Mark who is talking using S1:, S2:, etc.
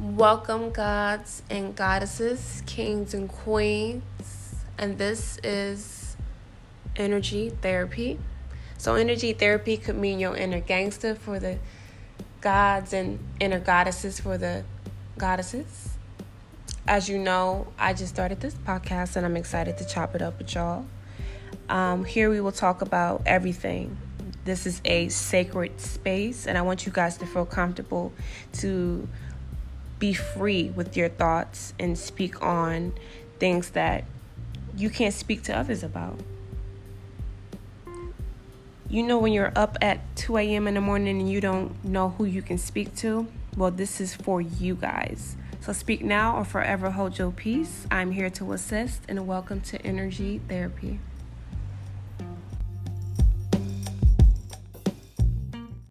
S1: Welcome, gods and goddesses, kings and queens, and this is energy therapy. So, energy therapy could mean your inner gangster for the gods and inner goddesses for the goddesses. As you know, I just started this podcast and I'm excited to chop it up with y'all. Um, here we will talk about everything. This is a sacred space, and I want you guys to feel comfortable to be free with your thoughts and speak on things that you can't speak to others about. You know, when you're up at 2 a.m. in the morning and you don't know who you can speak to? Well, this is for you guys. So speak now or forever hold your peace. I'm here to assist and welcome to Energy Therapy.